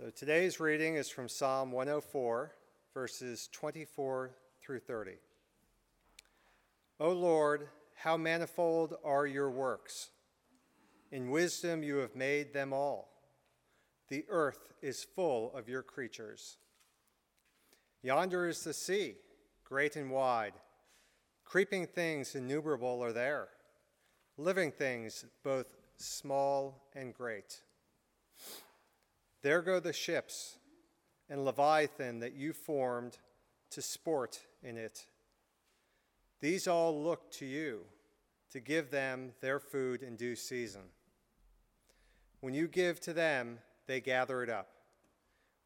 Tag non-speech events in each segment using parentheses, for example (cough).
So today's reading is from Psalm 104, verses 24 through 30. O Lord, how manifold are your works! In wisdom you have made them all. The earth is full of your creatures. Yonder is the sea, great and wide. Creeping things innumerable are there, living things both small and great. There go the ships and Leviathan that you formed to sport in it. These all look to you to give them their food in due season. When you give to them, they gather it up.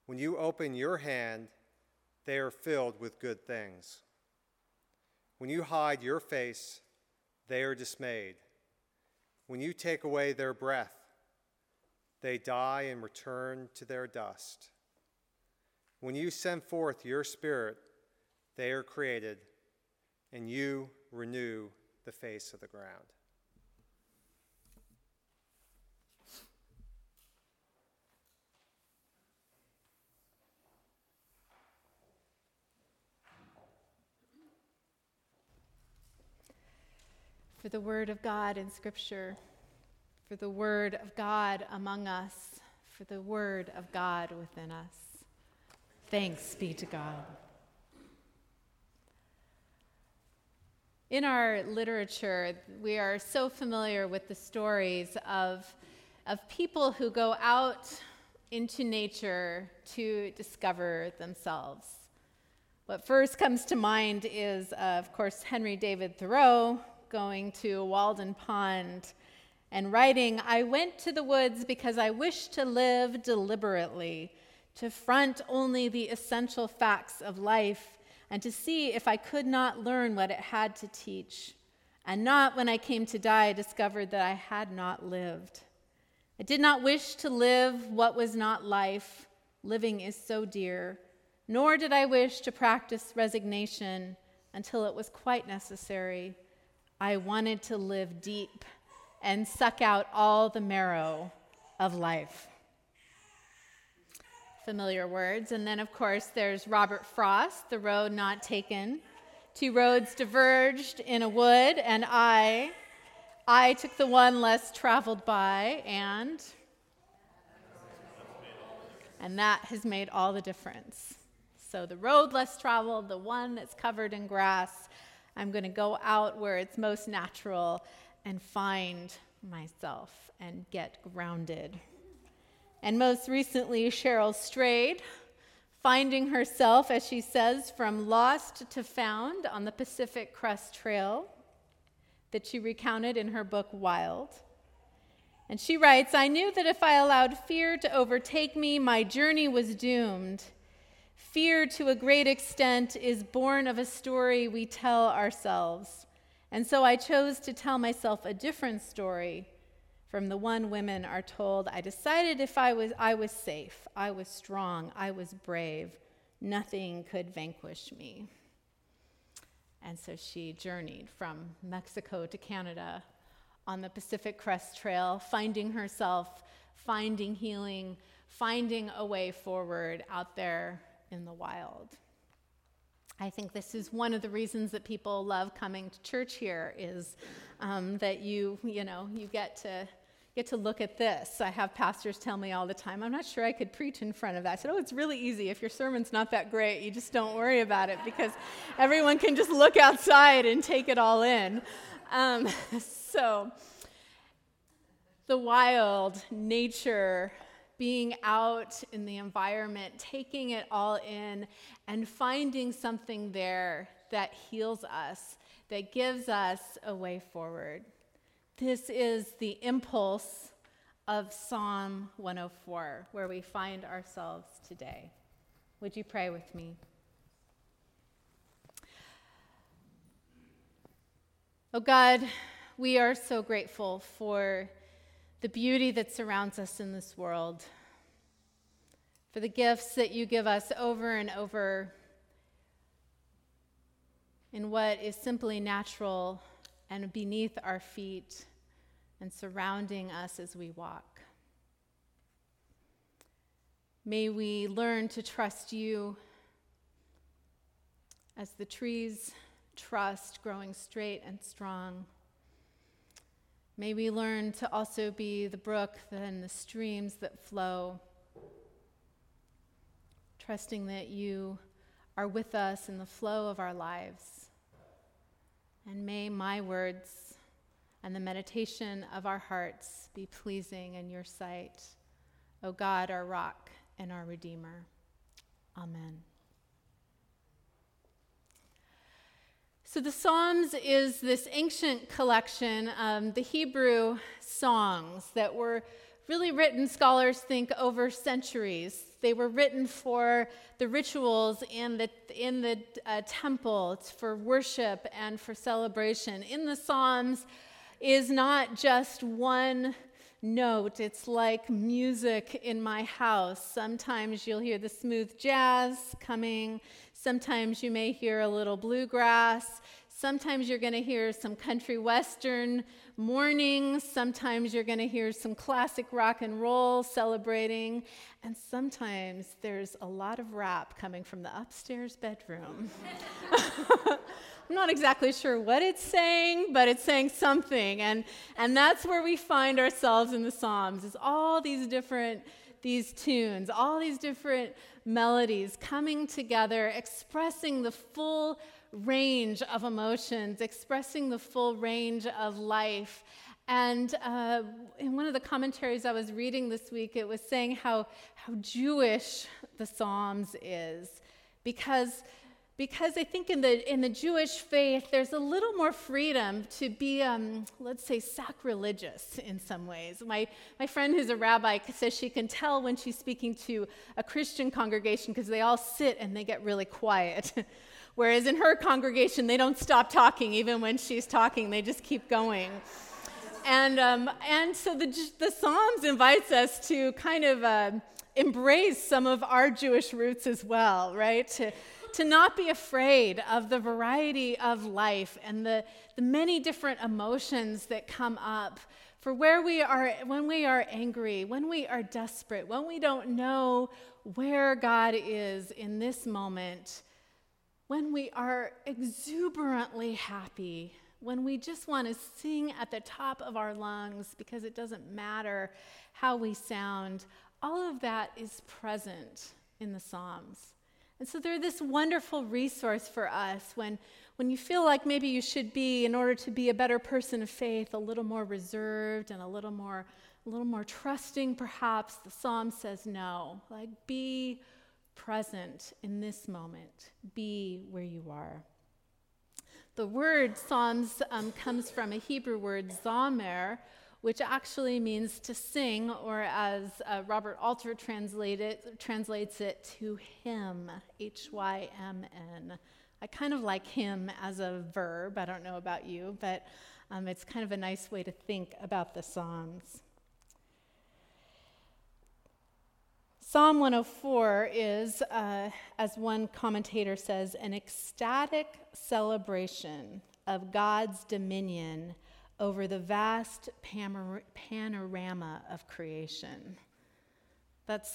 When you open your hand, they are filled with good things. When you hide your face, they are dismayed. When you take away their breath, they die and return to their dust. When you send forth your spirit, they are created, and you renew the face of the ground. For the word of God in Scripture for the word of God among us, for the word of God within us. Thanks be to God. In our literature, we are so familiar with the stories of, of people who go out into nature to discover themselves. What first comes to mind is, uh, of course, Henry David Thoreau going to Walden Pond and writing, I went to the woods because I wished to live deliberately, to front only the essential facts of life, and to see if I could not learn what it had to teach. And not when I came to die, I discovered that I had not lived. I did not wish to live what was not life. Living is so dear. Nor did I wish to practice resignation until it was quite necessary. I wanted to live deep and suck out all the marrow of life. Familiar words. And then, of course, there's Robert Frost, The Road Not Taken. Two roads diverged in a wood, and I, I took the one less traveled by, and, and that has made all the difference. So, the road less traveled, the one that's covered in grass, I'm going to go out where it's most natural and find myself and get grounded. And most recently, Cheryl Strayed, finding herself, as she says, from lost to found on the Pacific Crest Trail that she recounted in her book Wild. And she writes I knew that if I allowed fear to overtake me, my journey was doomed. Fear, to a great extent, is born of a story we tell ourselves. And so I chose to tell myself a different story from the one women are told. I decided if I was, I was safe, I was strong, I was brave, nothing could vanquish me. And so she journeyed from Mexico to Canada on the Pacific Crest Trail, finding herself, finding healing, finding a way forward out there in the wild. I think this is one of the reasons that people love coming to church here is um, that you, you know, you get to get to look at this. I have pastors tell me all the time, I'm not sure I could preach in front of that. I said, Oh, it's really easy. If your sermon's not that great, you just don't worry about it because everyone can just look outside and take it all in. Um, (laughs) so, the wild nature being out in the environment, taking it all in, and finding something there that heals us, that gives us a way forward. This is the impulse of Psalm 104, where we find ourselves today. Would you pray with me? Oh God, we are so grateful for the beauty that surrounds us in this world, for the gifts that you give us over and over in what is simply natural and beneath our feet and surrounding us as we walk. May we learn to trust you as the trees trust growing straight and strong. May we learn to also be the brook and the streams that flow, trusting that you are with us in the flow of our lives. And may my words and the meditation of our hearts be pleasing in your sight, O God, our rock and our Redeemer. Amen. So, the Psalms is this ancient collection, um, the Hebrew songs that were really written, scholars think, over centuries. They were written for the rituals in the, in the uh, temple, for worship and for celebration. In the Psalms is not just one note, it's like music in my house. Sometimes you'll hear the smooth jazz coming. Sometimes you may hear a little bluegrass. Sometimes you're going to hear some country western mornings. Sometimes you're going to hear some classic rock and roll celebrating. And sometimes there's a lot of rap coming from the upstairs bedroom. (laughs) I'm not exactly sure what it's saying, but it's saying something. And, and that's where we find ourselves in the Psalms, is all these different these tunes, all these different melodies coming together, expressing the full range of emotions, expressing the full range of life. And uh, in one of the commentaries I was reading this week, it was saying how, how Jewish the Psalms is. Because because I think in the, in the Jewish faith, there's a little more freedom to be, um, let's say, sacrilegious in some ways. My, my friend who's a rabbi says she can tell when she's speaking to a Christian congregation because they all sit and they get really quiet. (laughs) Whereas in her congregation, they don't stop talking even when she's talking, they just keep going. And, um, and so the, the Psalms invites us to kind of uh, embrace some of our Jewish roots as well, right? To, to not be afraid of the variety of life and the, the many different emotions that come up. For where we are, when we are angry, when we are desperate, when we don't know where God is in this moment, when we are exuberantly happy, when we just want to sing at the top of our lungs because it doesn't matter how we sound, all of that is present in the Psalms. And so they're this wonderful resource for us when, when you feel like maybe you should be, in order to be a better person of faith, a little more reserved and a little more, a little more trusting, perhaps. The psalm says no. Like, be present in this moment, be where you are. The word Psalms um, comes from a Hebrew word, zamer, which actually means to sing, or as uh, Robert Alter it, translates it, to hymn, H Y M N. I kind of like hymn as a verb. I don't know about you, but um, it's kind of a nice way to think about the Psalms. Psalm 104 is, uh, as one commentator says, an ecstatic celebration of God's dominion over the vast panorama of creation. That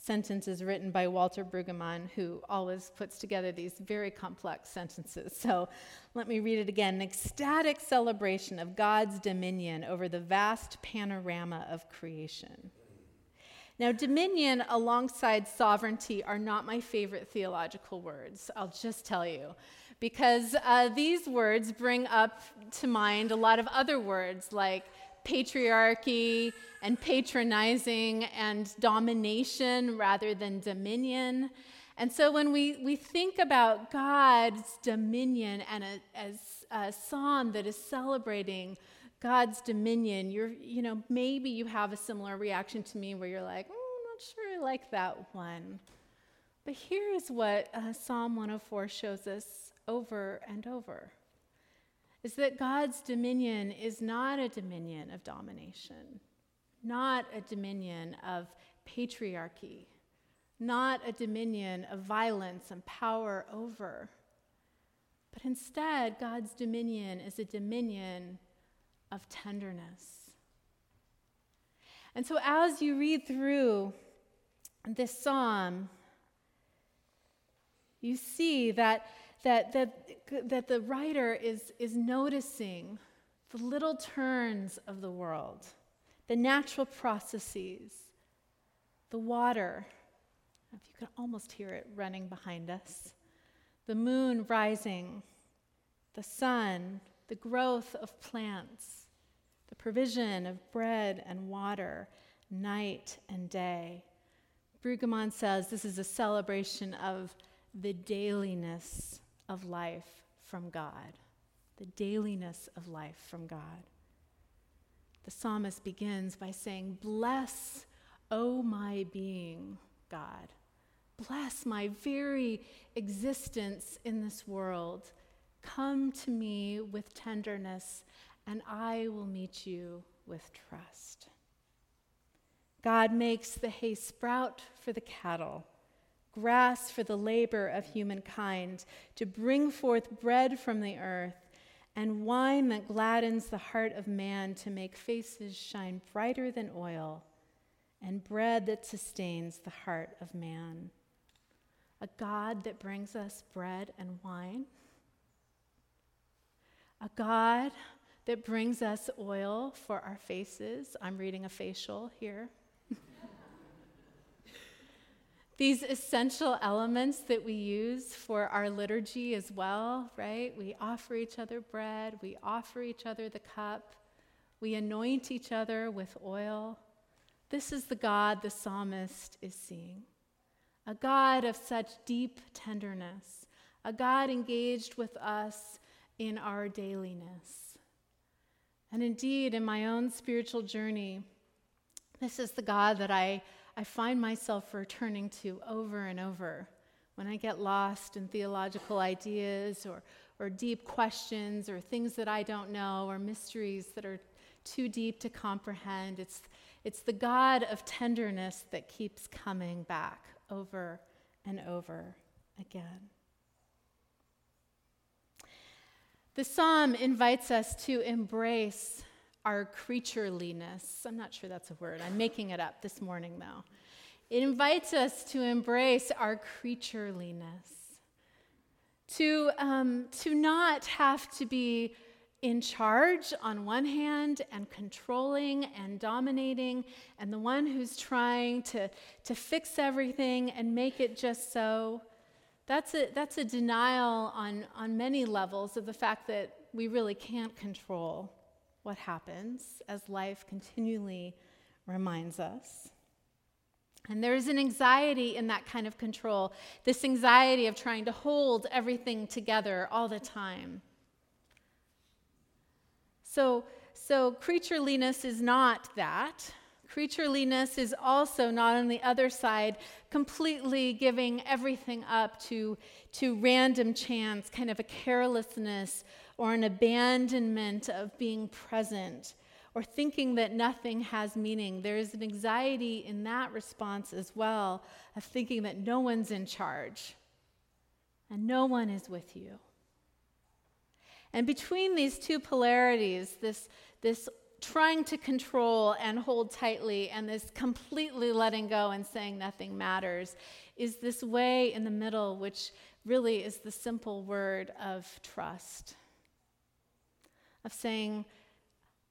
sentence is written by Walter Brueggemann, who always puts together these very complex sentences. So let me read it again. An ecstatic celebration of God's dominion over the vast panorama of creation. Now, dominion alongside sovereignty are not my favorite theological words, I'll just tell you because uh, these words bring up to mind a lot of other words like patriarchy and patronizing and domination rather than dominion. And so when we, we think about God's dominion and a, as a psalm that is celebrating God's dominion, you're, you know, maybe you have a similar reaction to me where you're like, oh, I'm not sure I like that one. But here is what uh, Psalm 104 shows us over and over is that God's dominion is not a dominion of domination, not a dominion of patriarchy, not a dominion of violence and power over. But instead, God's dominion is a dominion of tenderness. And so, as you read through this psalm, you see that, that, that, that the writer is, is noticing the little turns of the world, the natural processes, the water. If you can almost hear it running behind us, the moon rising, the sun, the growth of plants, the provision of bread and water, night and day. Brueggemann says this is a celebration of the dailiness of life from God. The dailiness of life from God. The psalmist begins by saying, Bless, O my being, God. Bless my very existence in this world. Come to me with tenderness, and I will meet you with trust. God makes the hay sprout for the cattle, grass for the labor of humankind, to bring forth bread from the earth, and wine that gladdens the heart of man to make faces shine brighter than oil, and bread that sustains the heart of man. A God that brings us bread and wine. A God that brings us oil for our faces. I'm reading a facial here. These essential elements that we use for our liturgy as well, right? We offer each other bread, we offer each other the cup, we anoint each other with oil. This is the God the psalmist is seeing a God of such deep tenderness, a God engaged with us in our dailiness. And indeed, in my own spiritual journey, this is the God that I, I find myself returning to over and over when I get lost in theological ideas or, or deep questions or things that I don't know or mysteries that are too deep to comprehend. It's, it's the God of tenderness that keeps coming back over and over again. The psalm invites us to embrace our creatureliness. I'm not sure that's a word, I'm making it up this morning though. It invites us to embrace our creatureliness, to, um, to not have to be in charge on one hand and controlling and dominating, and the one who's trying to, to fix everything and make it just so. That's a, that's a denial on, on many levels of the fact that we really can't control what happens as life continually reminds us. And there is an anxiety in that kind of control, this anxiety of trying to hold everything together all the time. So, so creatureliness is not that. Creatureliness is also not on the other side, completely giving everything up to, to random chance, kind of a carelessness or an abandonment of being present or thinking that nothing has meaning. There is an anxiety in that response as well of thinking that no one's in charge and no one is with you. And between these two polarities, this, this trying to control and hold tightly, and this completely letting go and saying nothing matters, is this way in the middle, which really is the simple word of trust. Of saying,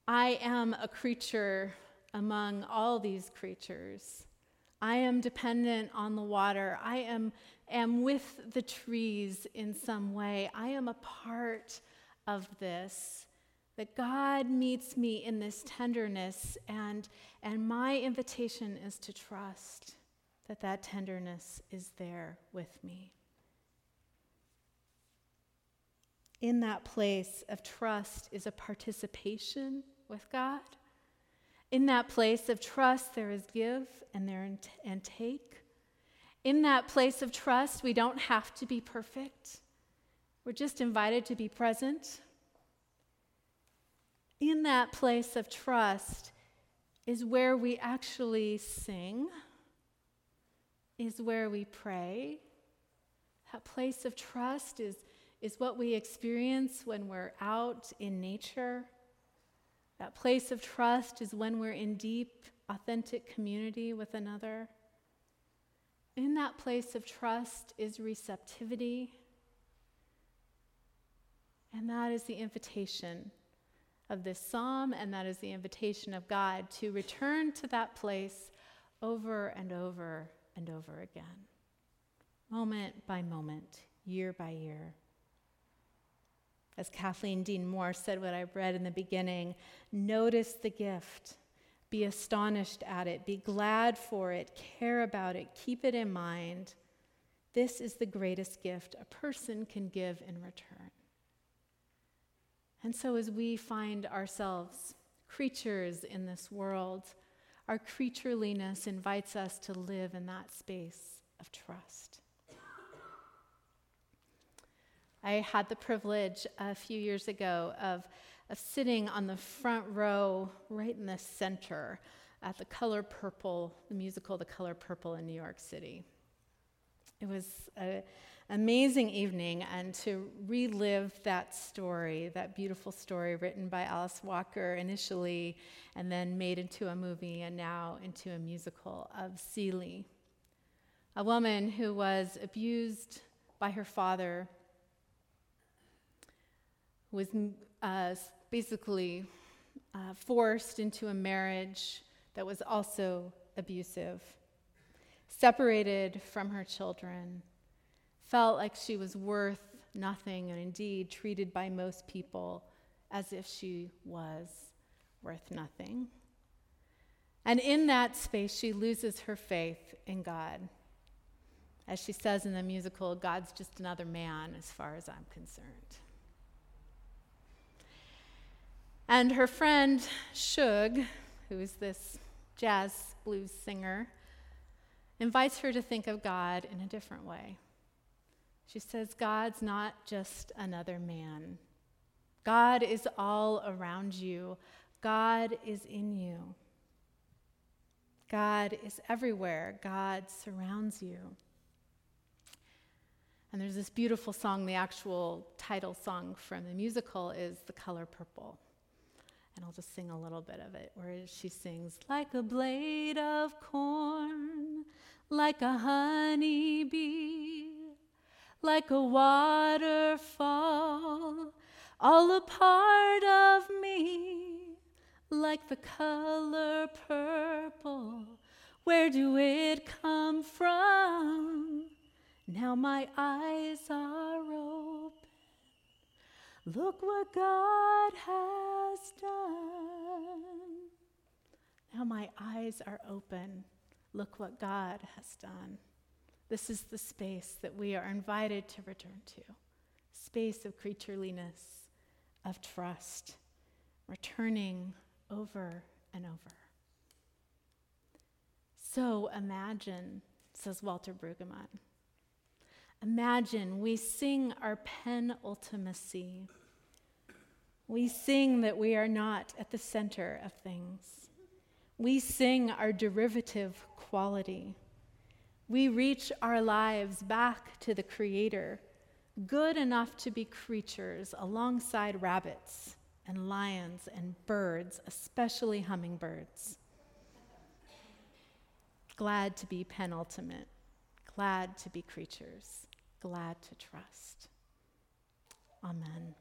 I am a creature among all these creatures. I am dependent on the water. I am, am with the trees in some way. I am a part of this that God meets me in this tenderness, and, and my invitation is to trust that that tenderness is there with me. In that place of trust is a participation with God. In that place of trust, there is give and there and take. In that place of trust, we don't have to be perfect. We're just invited to be present. In that place of trust is where we actually sing, is where we pray. That place of trust is, is what we experience when we're out in nature. That place of trust is when we're in deep, authentic community with another. in that place of trust is receptivity. And that is the invitation of this psalm, and that is the invitation of God to return to that place over and over and over again, moment by moment, year by year. As Kathleen Dean Moore said, what I read in the beginning notice the gift, be astonished at it, be glad for it, care about it, keep it in mind. This is the greatest gift a person can give in return. And so, as we find ourselves creatures in this world, our creatureliness invites us to live in that space of trust. I had the privilege a few years ago of, of sitting on the front row, right in the center, at the Color Purple, the musical The Color Purple in New York City. It was an amazing evening and to relive that story, that beautiful story written by Alice Walker initially and then made into a movie and now into a musical of Celie, a woman who was abused by her father, was uh, basically uh, forced into a marriage that was also abusive, separated from her children felt like she was worth nothing and indeed treated by most people as if she was worth nothing. And in that space, she loses her faith in God. As she says in the musical, God's just another man as far as I'm concerned. And her friend, Shug, who is this jazz blues singer, invites her to think of God in a different way. She says, God's not just another man. God is all around you. God is in you. God is everywhere. God surrounds you. And there's this beautiful song, the actual title song from the musical is The Color Purple. And I'll just sing a little bit of it, where she sings, Like a blade of corn, like a honeybee like a waterfall, all a part of me, like the color purple. Where do it come from? Now my eyes are open. Look what God has done. Now my eyes are open. Look what God has done. This is the space that we are invited to return to space of creatureliness, of trust, returning over and over. So imagine, says Walter Brueggemann, imagine we sing our penultimacy. We sing that we are not at the center of things. We sing our derivative quality we reach our lives back to the Creator, good enough to be creatures alongside rabbits and lions and birds, especially hummingbirds. Glad to be penultimate, glad to be creatures, glad to trust. Amen.